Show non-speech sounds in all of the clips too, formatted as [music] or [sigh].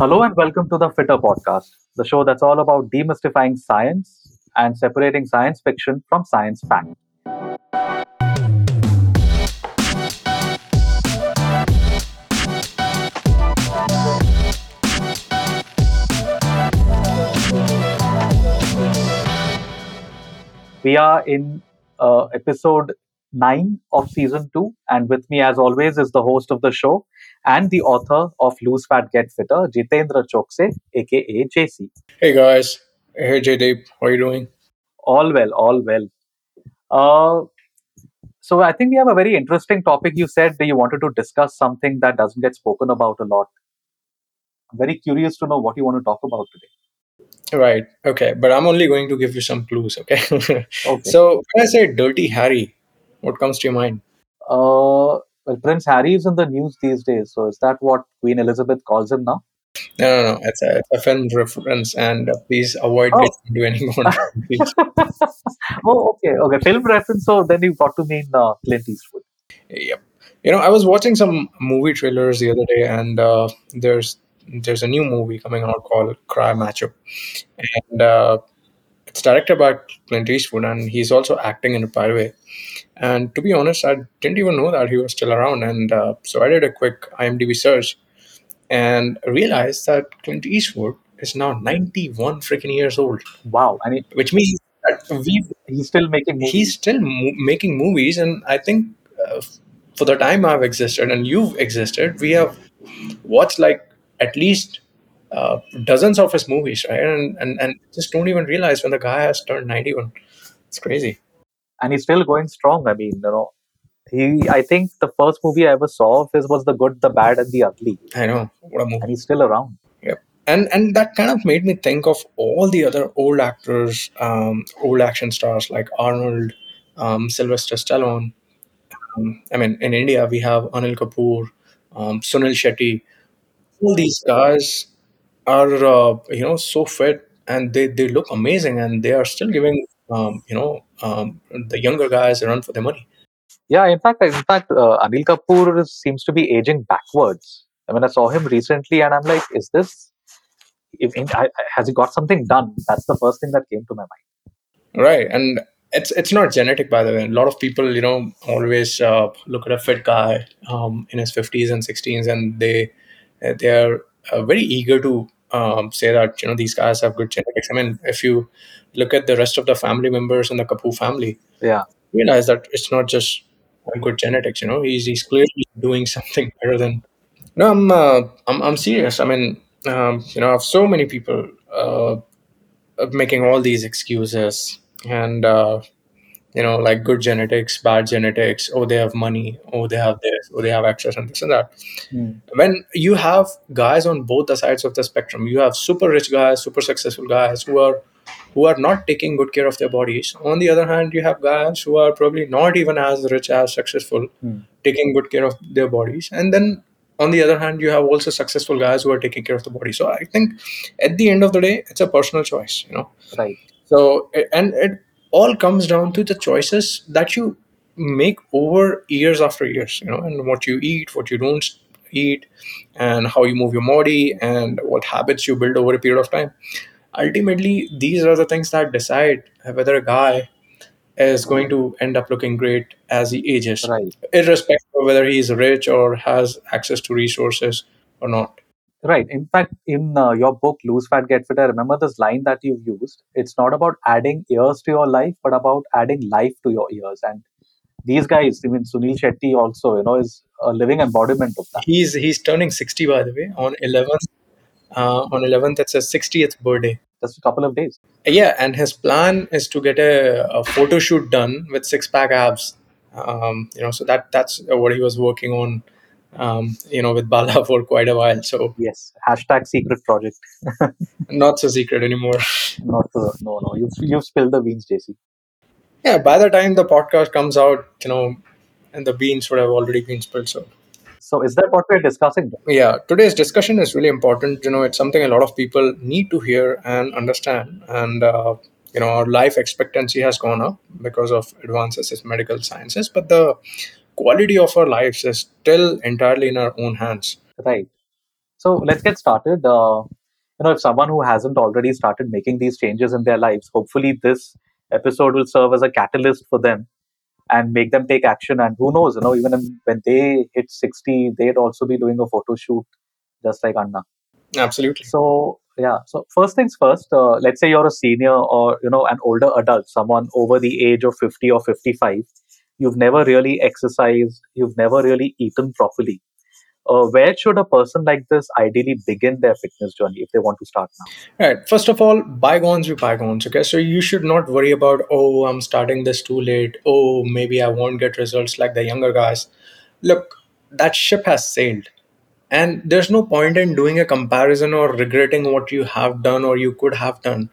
Hello and welcome to the Fittr Podcast, the show that's all about demystifying science and separating science fiction from science fact. We are in uh, episode 9 of season 2, and with me, as always, is the host of the show and the author of Lose Fat Get Fitter, Jitendra Chouksey, aka JC. Hey guys, hey Jaydeep, how are you doing? All well, all well. Uh, so I think we have a very interesting topic. You said that you wanted to discuss something that doesn't get spoken about a lot. I'm very curious to know what you want to talk about today. Right, okay, but I'm only going to give you some clues, okay? [laughs] Okay. so when I say Dirty Harry, what comes to your mind? Uh, well, Prince Harry is in the news these days. So is that what Queen Elizabeth calls him now? No, no, no, it's a, it's a film reference, and uh, please avoid Oh. getting into any more. [laughs] oh, okay, okay. Film reference. So then you got to mean uh, Clint Eastwood. Yep. You know, I was watching some movie trailers the other day, and uh, there's there's a new movie coming out called Cry Macho, and uh, it's directed by Clint Eastwood, and he's also acting in a way. And to be honest, I didn't even know that he was still around, and uh, so I did a quick IMDb search and realized that Clint Eastwood is now 91 freaking years old, Wow, which means that we he's still making movies. he's still mo- making movies and i think uh, for the time i've existed and you've existed we have watched like at least uh, dozens of his movies right and, and and just don't even realize when the guy has turned 91 it's crazy and he's still going strong. I mean, you know, he. I think the first movie I ever saw of his was The Good, the Bad, and the Ugly, i know what a movie and he's still around. Yep. And and that kind of made me think of all the other old actors, um, old action stars like Arnold, um, Sylvester Stallone. Um, I mean, in India we have Anil Kapoor, um, Sunil Shetty. All these guys are uh, you know so fit and they, they look amazing and they are still giving um, you know um, the younger guys a run for their money. Yeah, in fact, in fact, uh, Anil Kapoor seems to be aging backwards. I mean, I saw him recently, and I'm like, is this? If, in, I, has he got something done? That's the first thing that came to my mind. Right, and it's it's not genetic, by the way. A lot of people, you know, always uh, look at a fit guy um, in his fifties and sixties, and they they are uh, very eager to um, say that you know these guys have good genetics. I mean, if you look at the rest of the family members in the Kapoor family, Yeah, realize that it's not just good genetics. You know, he's he's clearly doing [laughs] something better than. No, I'm uh, I'm I'm serious. I mean, um, you know, I have so many people uh, making all these excuses and uh, you know like good genetics bad genetics. Oh they have money. Oh they have this. Oh they have access and this and that. Hmm. when you have guys on both the sides of the spectrum you have super rich guys super successful guys who are who are not taking good care of their bodies. On the other hand you have guys who are probably not even as rich as successful Hmm. taking good care of their bodies. And then on the other hand you have also successful guys who are taking care of the body. So i think at the end of the day it's a personal choice you know. Right. so, and it all comes down to the choices that you make over years after years, you know, and what you eat, what you don't eat, and how you move your body, and what habits you build over a period of time. Ultimately, these are the things that decide whether a guy is going to end up looking great as he ages, Right. irrespective of whether he is rich or has access to resources or not. Right. In fact, in uh, your book, Lose Fat, Get Fit, I remember this line that you've used. It's not about adding years to your life, but about adding life to your years. And these guys, I mean, Sunil Shetty also, you know, is a living embodiment of that. He's he's turning sixty by the way on eleventh. Uh, on eleventh, it's his sixtieth birthday. Just a couple of days. Yeah, and his plan is to get a, a photo shoot done with six pack abs. Um, you know, so that that's what he was working on. Um, you know, with Bala [laughs] for quite a while. So Yes. Hashtag secret project. [laughs] not so secret anymore. [laughs] Not the, no, no. You've, you've spilled the beans, JC. Yeah, by the time the podcast comes out, you know, and the beans would have already been spilled. So So is that what we're discussing? yeah, today's discussion is really important. You know, it's something a lot of people need to hear and understand. And uh, you know, our life expectancy has gone up because of advances in medical sciences, but the quality of our lives is still entirely in our own hands. Right. So let's get started. Uh, you know, if someone who hasn't already started making these changes in their lives, hopefully this episode will serve as a catalyst for them and make them take action. And who knows, you know, even when they hit 60, they'd also be doing a photo shoot just like Anna. Absolutely. So yeah. So first things first. Uh, let's say you're a senior or you know an older adult, someone over the age of 50 or 55. You've never really exercised. You've never really eaten properly. Uh, where should a person like this ideally begin their fitness journey if they want to start now? Right. First of all, bygones be bygones. Okay. So you should not worry about, oh, I'm starting this too late. Oh, maybe I won't get results like the younger guys. Look, that ship has sailed. And there's no point in doing a comparison or regretting what you have done or you could have done.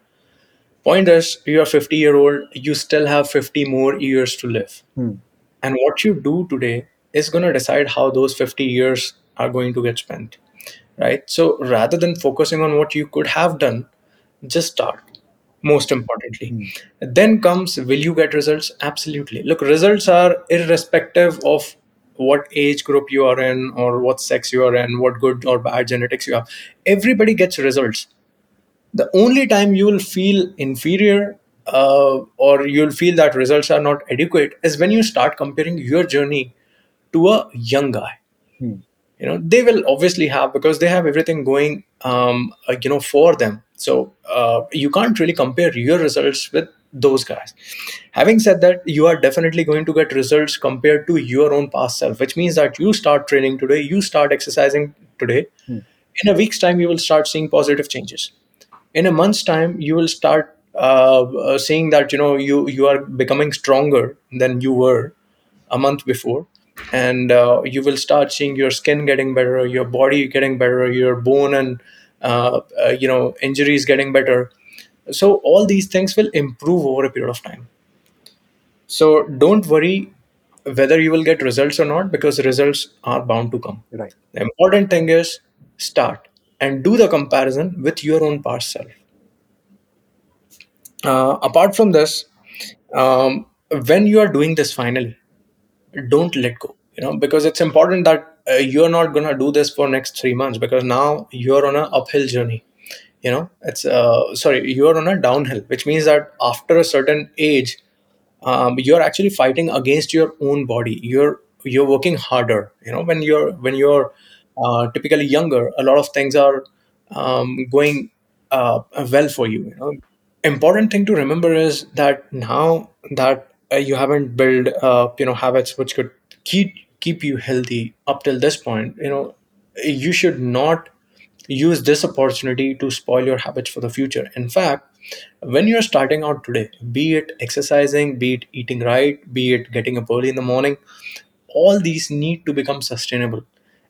Point is, you're 50 year old, you still have 50 more years to live. Hmm. And what you do today is going to decide how those 50 years are going to get spent. Right. So rather than focusing on what you could have done, just start. Most importantly. Hmm. Then comes will you get results? Absolutely. Look, results are irrespective of what age group you are in or what sex you are in, what good or bad genetics you have. Everybody gets results. The only time you will feel inferior uh, or you'll feel that results are not adequate is when you start comparing your journey to a young guy. Hmm. you know they will obviously have because they have everything going um, uh, you know for them. So uh, you can't really compare your results with those guys. Having said that you are definitely going to get results compared to your own past self which means that you start training today you start exercising today. Hmm. in a week's time you will start seeing positive changes in a month's time you will start uh, uh, seeing that you know you you are becoming stronger than you were a month before. And uh, you will start seeing your skin getting better your body getting better your bone and uh, uh, you know injuries getting better. So all these things will improve over a period of time. So don't worry whether you will get results or not because results are bound to come. Right. the important thing is start and do the comparison with your own past self uh, apart from this um, when you are doing this finally don't let go you know because it's important that uh, you're not to do this for next 3 months because now you're on an uphill journey you know. It's uh, sorry you're on a downhill which means that after a certain age um, you're actually fighting against your own body. You're you're working harder you know when you're when you're uh, typically younger a lot of things are um, going uh, well for you you know. Important thing to remember is that now that uh, you haven't built you know habits which could keep keep you healthy up till this point you know you should not use this opportunity to spoil your habits for the future. In fact when you're starting out today be it exercising be it eating right be it getting up early in the morning all these need to become sustainable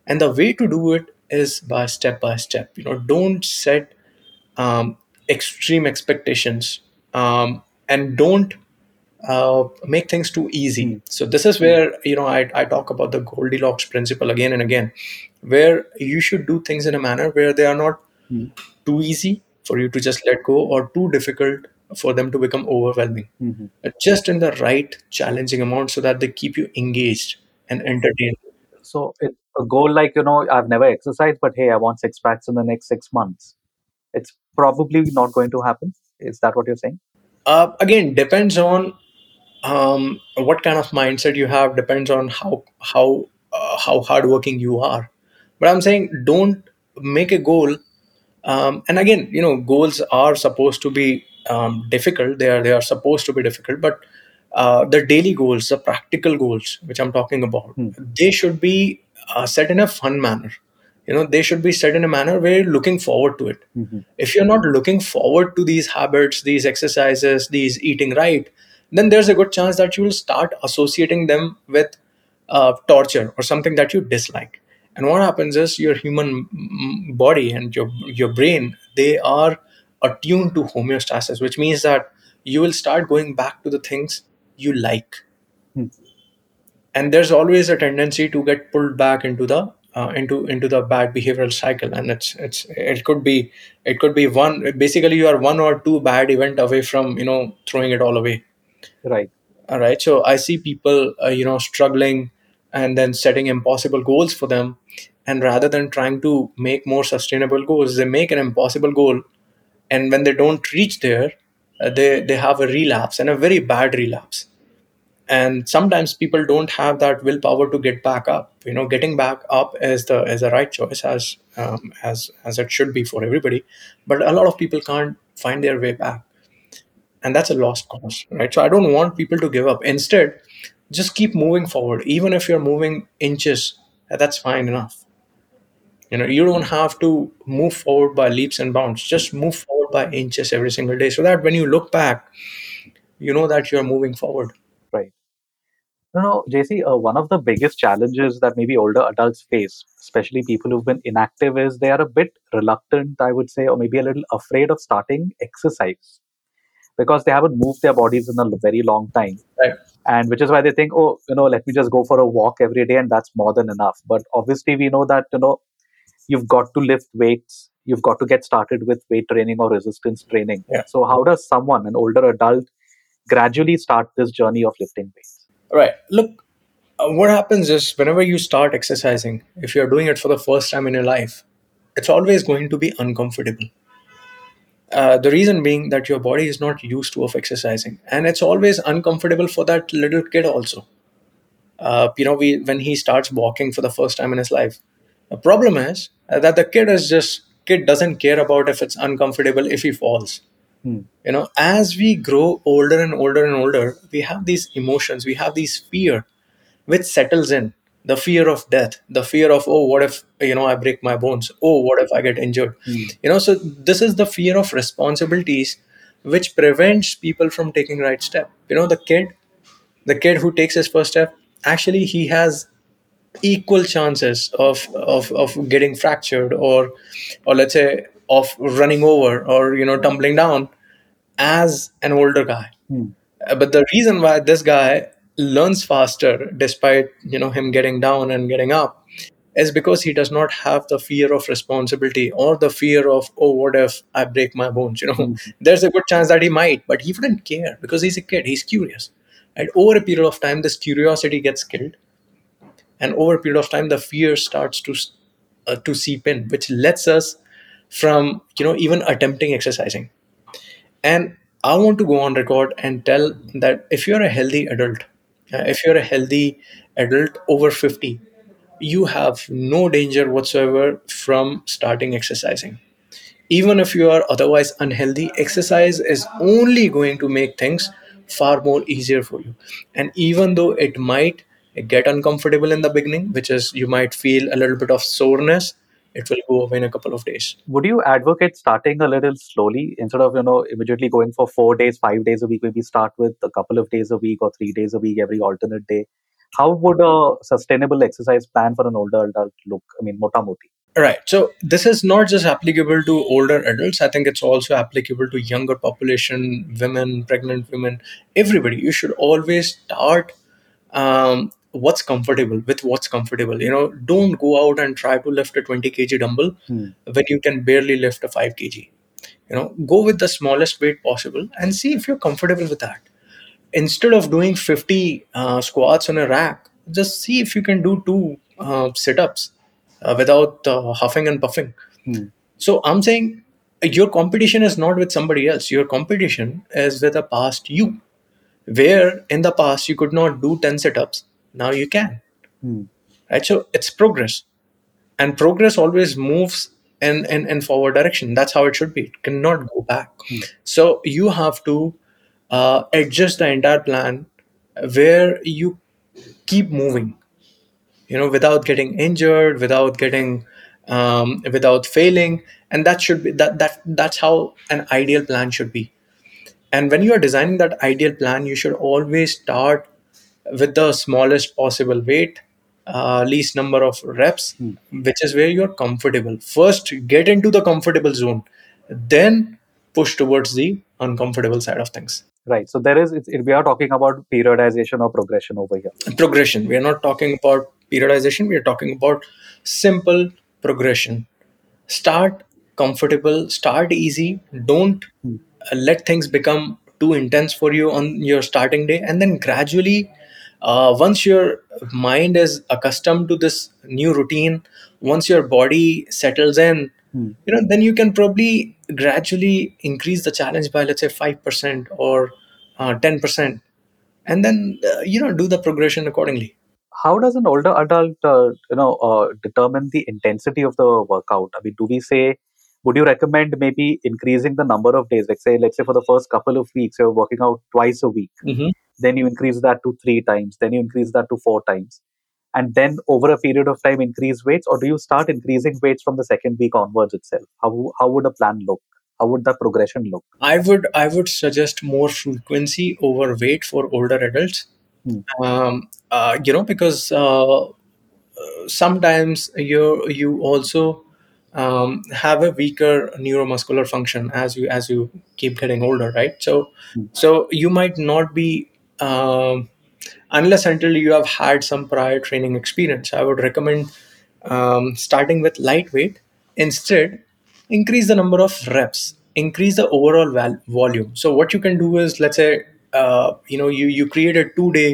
and the way to do it is by step by step you know don't set um, extreme expectations um, and don't uh, make things too easy Hmm. so this is where you know I, I talk about the goldilocks principle again and again where you should do things in a manner where they are not Hmm. too easy for you to just let go or too difficult for them to become overwhelming Mhm. Uh, just in the right challenging amount so that they keep you engaged and entertained So it's a goal like you know I've never exercised, but hey, I want six packs in the next six months. It's probably not going to happen. Is that what you're saying? uh, again depends on um, what kind of mindset you have depends on how how uh, how hardworking you are but i'm saying don't make a goal um, and again you know goals are supposed to be um, difficult they are they are supposed to be difficult but uh, the daily goals the practical goals which i'm talking about Hmm. they should be uh, set in a fun manner you know they should be set in a manner where you're looking forward to it Mhm. if you're not looking forward to these habits these exercises these eating right then there's a good chance that you will start associating them with uh, torture or something that you dislike and what happens is your human body and your your brain they are attuned to homeostasis which means that you will start going back to the things you like Hmm. And there's always a tendency to get pulled back into the uh, into into the bad behavioral cycle. And it's it's it could be it could be one basically you are one or two bad event away from you know throwing it all away. Right. all right so i see people uh, you know struggling and then setting impossible goals for them. And rather than trying to make more sustainable goals they make an impossible goal. And when they don't reach there uh, they they have a relapse and a very bad relapse and sometimes people don't have that willpower to get back up. You know getting back up is the is the right choice as um, as as it should be for everybody. But a lot of people can't find their way back. And that's a lost cause right? So i don't want people to give up. Instead just keep moving forward. Even if you're moving inches that's fine enough. You know you don't have to move forward by leaps and bounds. Just move forward by inches every single day so that when you look back you know that you're moving forward. No, no, JC, uh, one of the biggest challenges that maybe older adults face, especially people who've been inactive, is they are a bit reluctant, I would say, or maybe a little afraid of starting exercise because they haven't moved their bodies in a very long time. right And which is why they think, oh, you know, let me just go for a walk every day and that's more than enough. But obviously, we know that, you know, you've got to lift weights, you've got to get started with weight training or resistance training. Yeah. So, how does someone, an older adult, gradually start this journey of lifting weights? Right. Look uh, what happens is whenever you start exercising if you're doing it for the first time in your life it's always going to be uncomfortable. Uh, the reason being that your body is not used to of exercising and it's always uncomfortable for that little kid also. Uh, you know we when he starts walking for the first time in his life the problem is uh, that the kid is just kid doesn't care about if it's uncomfortable if he falls Hmm. you know as we grow older and older and older we have these emotions we have these fear which settles in the fear of death the fear of oh what if you know i break my bones oh what if i get injured Hmm. you know so this is the fear of responsibilities which prevents people from taking right step you know the kid the kid who takes his first step actually he has equal chances of of, of getting fractured or or let's say of running over or you know tumbling down as an older guy. Hmm. Uh, but the reason why this guy learns faster despite you know him getting down and getting up is because he does not have the fear of responsibility or the fear of oh what if i break my bones? You know Hmm. [laughs] there's a good chance that he might but he wouldn't care because he's a kid. He's curious. And over a period of time this curiosity gets killed. And over a period of time the fear starts to uh, to seep in which lets us from you know even attempting exercising. And i want to go on record and tell that if you're a healthy adult uh, if you're a healthy adult over 50 you have no danger whatsoever from starting exercising. Even if you are otherwise unhealthy exercise is only going to make things far more easier for you. And even though it might get uncomfortable in the beginning which is you might feel a little bit of soreness it will go away in a couple of days Would you advocate starting a little slowly instead of, you know, immediately going for four days, five days a week? Maybe start with a couple of days a week or three days a week every alternate day. How would a sustainable exercise plan for an older adult look? I mean, mota moti. Right. So this is not just applicable to older adults. I think it's also applicable to younger population, women, pregnant women, everybody. You should always start um, what's comfortable with what's comfortable. You know, don't go out and try to lift a 20 kg dumbbell Hmm. when you can barely lift a 5 kg. You know, go with the smallest weight possible and see if you're comfortable with that. Instead of doing 50 uh, squats on a rack, just see if you can do two uh, sit-ups uh, without uh, huffing and puffing. Hmm. So I'm saying your competition is not with somebody else. Your competition is with a past you, where in the past you could not do 10 sit-ups. Now you can. Hmm. Right? So it's progress. And progress always moves in, in, in forward direction. That's how it should be. It cannot go back. Hmm. So you have to uh, adjust the entire plan where you keep moving you know without getting injured without getting um, without failing and that should be that that that's how an ideal plan should be and when you are designing that ideal plan you should always start with the smallest possible weight uh, least number of reps Hmm. which is where you're comfortable first get into the comfortable zone then push towards the uncomfortable side of things Right. So there is, it, we are talking about periodization or progression over here. progression we are not talking about periodization we are talking about simple progression start comfortable start easy don't Hmm. let things become too intense for you on your starting day and then gradually uh, once your mind is accustomed to this new routine once your body settles in Hmm. you know then you can probably gradually increase the challenge by let's say 5% or uh, 10% and then uh, you know do the progression accordingly How does an older adult, uh, you know, uh, determine the intensity of the workout? I mean, do we say, would you recommend maybe increasing the number of days? Like, say, let's say for the first couple of weeks, you're working out twice a week. mm-hmm. Then you increase that to three times. Then you increase that to four times. And then over a period of time, increase weights, or do you start increasing weights from the second week onwards itself? How how would a plan look? How would the progression look? i would i would suggest more frequency over weight for older adults Hmm. um, uh, you know because uh, sometimes you you also um, have a weaker neuromuscular function as you as you keep getting older right so Hmm. so you might not be um, unless until you have had some prior training experience i would recommend um, starting with lightweight instead increase the number of reps increase the overall val- volume so what you can do is let's say uh, you know you you create a two day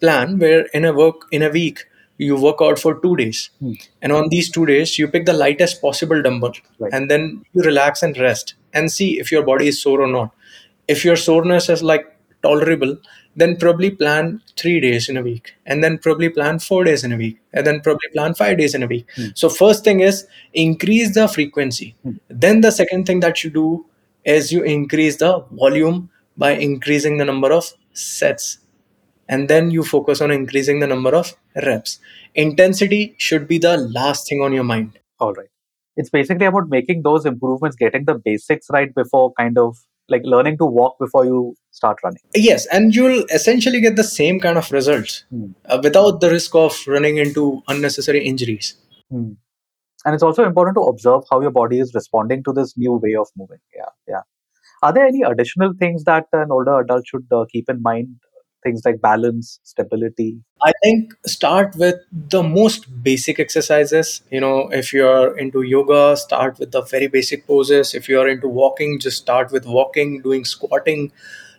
plan where in a work in a week you work out for two days Hmm. and on these two days you pick the lightest possible dumbbell Right. and then you relax and rest and see if your body is sore or not if your soreness is like tolerable then probably plan three days in a week and then probably plan four days in a week and then probably plan five days in a week Hmm. so first thing is increase the frequency Hmm. then the second thing that you do is you increase the volume by increasing the number of sets and then you focus on increasing the number of reps intensity should be the last thing on your mind All right. It's basically about making those improvements, getting the basics right before kind of like learning to walk before you start running. Yes, and you'll essentially get the same kind of results Hmm. uh, without the risk of running into unnecessary injuries. Hmm. And it's also important to observe how your body is responding to this new way of moving. Yeah, yeah. Are there any additional things that an older adult should uh, keep in mind? Things like balance, stability. I think start with the most basic exercises. You know, if you're into yoga, start with the very basic poses. If you're into walking, just start with walking, doing squatting,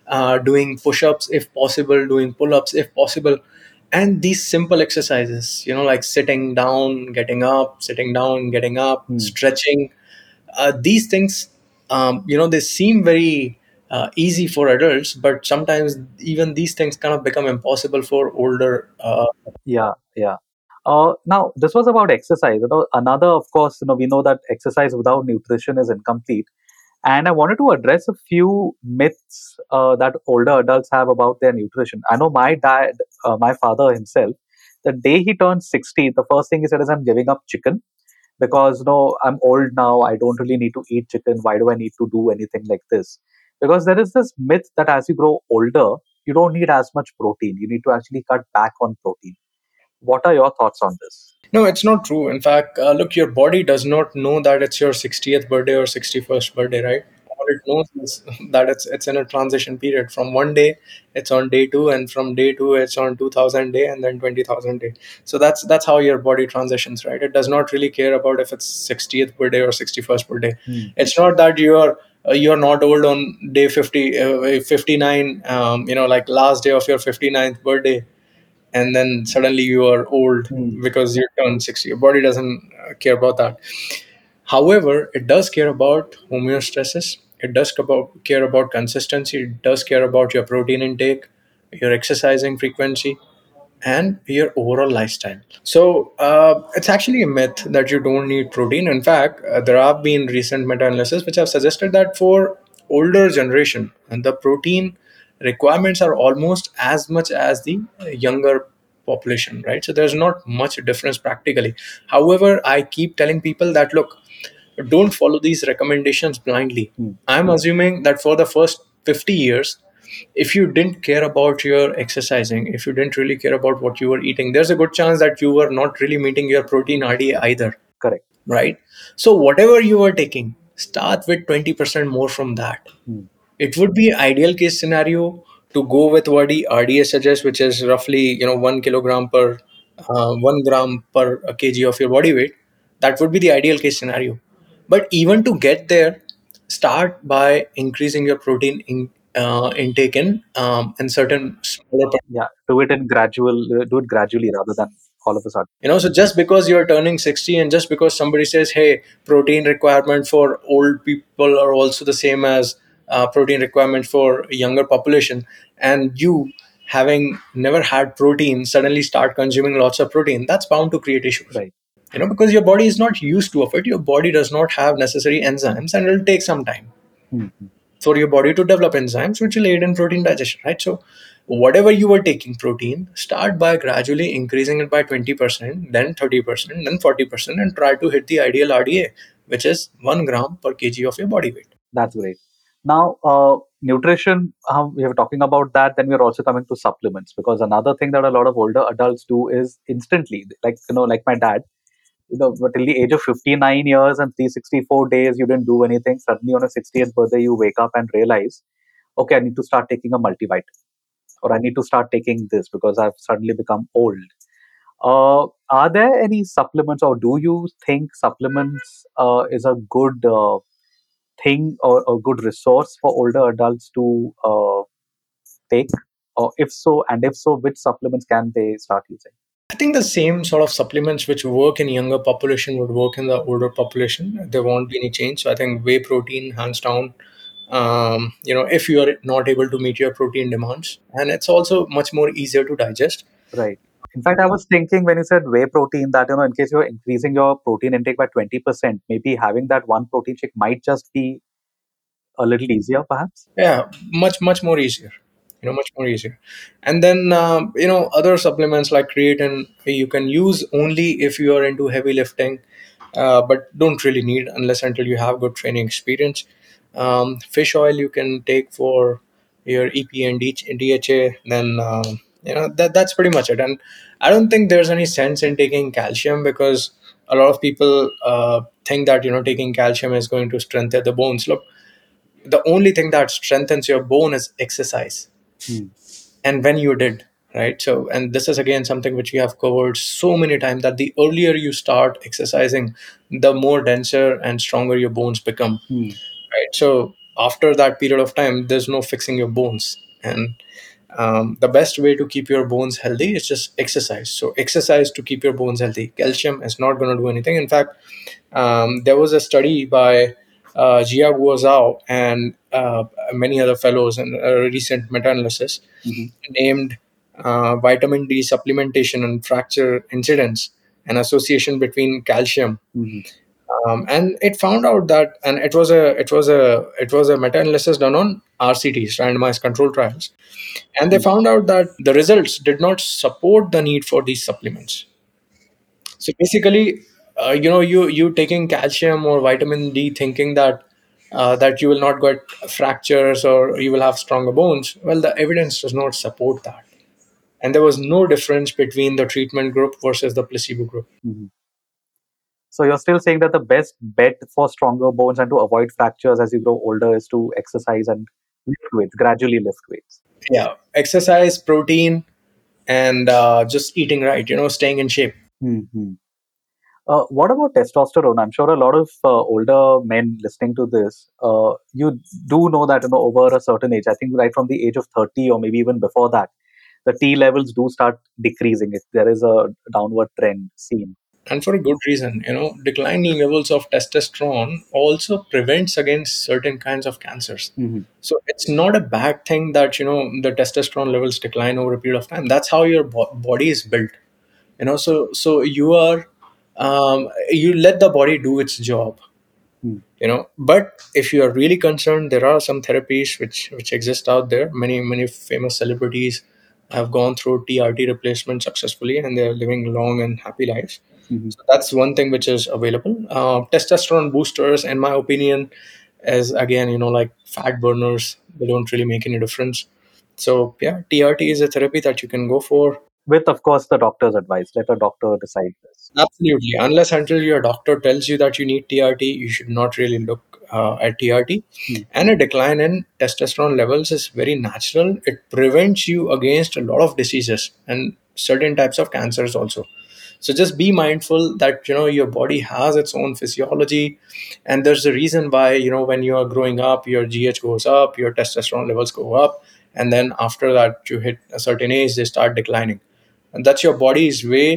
uh, doing push ups if possible, doing pull ups if possible. And these simple exercises, you know, like sitting down, getting up, sitting down, getting up, Hmm. stretching, uh, these things, um, you know, they seem very uh, easy for adults, but sometimes even these things kind of become impossible for older. Uh, Yeah, yeah. Uh, now, this was about exercise. You know, another, of course, you know, we know that exercise without nutrition is incomplete. And I wanted to address a few myths uh, that older adults have about their nutrition. I know my dad, uh, my father himself, the day he turned 60, the first thing he said is, I'm giving up chicken because, you know, I'm old now. I don't really need to eat chicken. Why do I need to do anything like this? Because there is this myth that as you grow older, you don't need as much protein. You need to actually cut back on protein. What are your thoughts on this? no, it's not true. In fact, uh, look, your body does not know that it's your 60th birthday or 61st birthday, right? All it knows is that it's it's in a transition period. From one day, it's on day two, and from day two, it's on 2000 day, and then 20,000 day. So that's that's how your body transitions, right? It does not really care about if it's 60th birthday or 61st birthday. Hmm. It's not that you're uh, you're not old on day 50 uh, 59 um, you know like last day of your 59th birthday and then suddenly you are old Hmm. because you turn 60 your body doesn't uh, care about that however it does care about homeostasis it does care about consistency it does care about your protein intake your exercising frequency and your overall lifestyle. So uh, it's actually a myth that you don't need protein. In fact, uh, there have been recent meta-analysis which have suggested that for older generation, and the protein requirements are almost as much as the younger population, right? So there's not much difference practically. However, I keep telling people that look, don't follow these recommendations blindly. Hmm. I'm assuming that for the first 50 years, if you didn't care about your exercising, if you didn't really care about what you were eating, there's a good chance that you were not really meeting your protein RDA either, Correct. right? So whatever you were taking, start with 20% more from that. Hmm. It would be ideal case scenario to go with what the RDA suggests, which is roughly you know one kilogram per uh, one gram per kg of your body weight. That would be the ideal case scenario. But even to get there, start by increasing your protein in uh, intake in um, in certain smaller Yeah, do it in gradual, uh, do it gradually rather than all of a sudden. you know so just because you're turning 60 and just because somebody says hey protein requirement for old people are also the same as uh, protein requirement for younger population and you having never had protein suddenly start consuming lots of protein that's bound to create issues Right. You know because your body is not used to of it your body does not have necessary enzymes and it'll take some time Mhm. for your body to develop enzymes which will aid in protein digestion right so whatever you were taking protein start by gradually increasing it by 20% then 30% then 40% and try to hit the ideal rda which is 1 gram per kg of your body weight That's great. Now, uh, nutrition, uh, we were talking about that. Then we're also coming to supplements because another thing that a lot of older adults do is instantly, like, you know, like my dad, you know, till the age of 59 years and 364 days, you didn't do anything. Suddenly, on a 60th birthday, you wake up and realize, okay, I need to start taking a multivitamin or I need to start taking this because I've suddenly become old. Uh, are there any supplements, or do you think supplements uh, is a good uh, thing or a good resource for older adults to uh, take? Or if so, and if so, which supplements can they start using? I think the same sort of supplements which work in younger population would work in the older population. There won't be any change. So I think whey protein, hands down. Um, you know, if you are not able to meet your protein demands, and it's also much more easier to digest. Right. In fact, I was thinking when you said whey protein that you know, in case you're increasing your protein intake by twenty percent, maybe having that one protein shake might just be a little easier, perhaps. Yeah, much much more easier. You know, much more easier. And then um, you know other supplements like creatine you can use only if you are into heavy lifting, uh, but don't really need unless until you have good training experience. Um, fish oil you can take for your EPA and DHA. Then um, you know that that's pretty much it. And I don't think there's any sense in taking calcium because a lot of people uh, think that you know taking calcium is going to strengthen the bones. Look, the only thing that strengthens your bone is exercise Hmm. and when you did right? So and this is again something which we have covered so many times that the earlier you start exercising the more denser and stronger your bones become. Hmm. right? So after that period of time there's no fixing your bones. And um, the best way to keep your bones healthy is just exercise. So exercise to keep your bones healthy. Calcium is not going to do anything. In fact um, there was a study by uh, Jia Guo Zhao and uh, many other fellows in a recent meta-analysis Mhm. named uh, vitamin D supplementation and fracture incidence an association between calcium Mhm. um, and it found out that and it was a it was a it was a meta-analysis done on rcts randomized control trials and they found out that the results did not support the need for these supplements so basically uh, you know you you taking calcium or vitamin d thinking that uh, that you will not get fractures or you will have stronger bones well the evidence does not support that and there was no difference between the treatment group versus the placebo group Mhm. So you're still saying that the best bet for stronger bones and to avoid fractures as you grow older is to exercise and lift weights, gradually lift weights. yeah exercise protein and uh, just eating right you know staying in shape hmm Uh, what about testosterone? I'm sure a lot of uh, older men listening to this, uh, you do know that you know over a certain age, I think right from the age of 30 or maybe even before that, the T levels do start decreasing. If there is a downward trend seen. and for a good reason you know declining levels of testosterone also prevents against certain kinds of cancers Mhm. so it's not a bad thing that you know the testosterone levels decline over a period of time that's how your bo- body is built you know so so you are um, you let the body do its job Hmm. you know but if you are really concerned there are some therapies which which exist out there many many famous celebrities have gone through trt replacement successfully and they're living long and happy lives Mhm. so that's one thing which is available uh, testosterone boosters in my opinion is again you know like fat burners they don't really make any difference so yeah trt is a therapy that you can go for With, of course, the doctor's advice. Let a doctor decide this. Absolutely. Unless until your doctor tells you that you need TRT, you should not really look uh, at TRT. Hmm. And a decline in testosterone levels is very natural. It prevents you against a lot of diseases and certain types of cancers also. so just be mindful that you know your body has its own physiology and there's a reason why you know when you are growing up your gh goes up your testosterone levels go up and then after that you hit a certain age they start declining and that's your body's way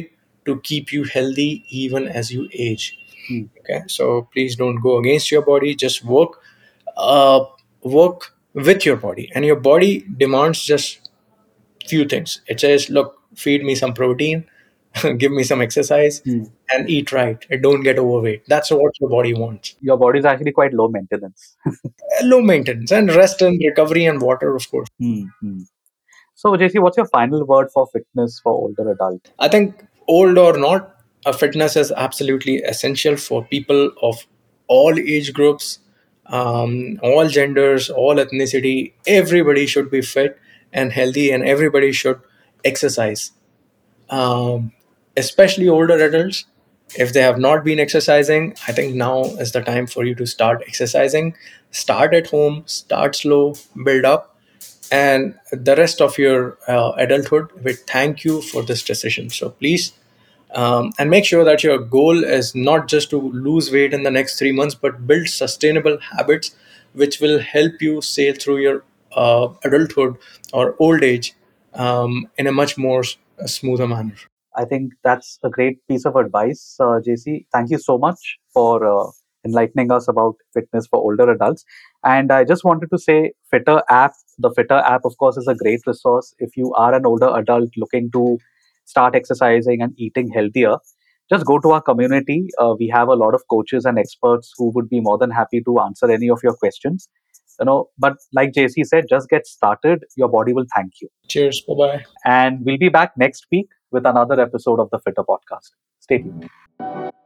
to keep you healthy even as you age Hmm. okay so please don't go against your body just work uh, work with your body and your body demands just few things it says look feed me some protein [laughs] give me some exercise Hmm. and eat right and don't get overweight that's what your body wants Your body is actually quite low maintenance. [laughs] low maintenance and rest and recovery and water of course Hmm, hmm. So, JC, what's your final word for fitness for older adult? I think old or not, a fitness is absolutely essential for people of all age groups, um, all genders, all ethnicity. Everybody should be fit and healthy, and everybody should exercise. Um, especially older adults, if they have not been exercising, I think now is the time for you to start exercising. Start at home, start slow, build up, and the rest of your uh, adulthood will thank you for this decision. So please, um, and make sure that your goal is not just to lose weight in the next three months, but build sustainable habits which will help you sail through your uh, adulthood or old age um, in a much more s- smoother manner. I think that's a great piece of advice, uh, JC. Thank you so much for uh, enlightening us about fitness for older adults. And I just wanted to say, Fittr app, the Fittr app, of course, is a great resource if you are an older adult looking to start exercising and eating healthier. Just go to our community. Uh, we have a lot of coaches and experts who would be more than happy to answer any of your questions. You know, but like JC said, just get started. Your body will thank you. Cheers. Bye bye. And we'll be back next week with another episode of the Fittr Podcast. Stay tuned.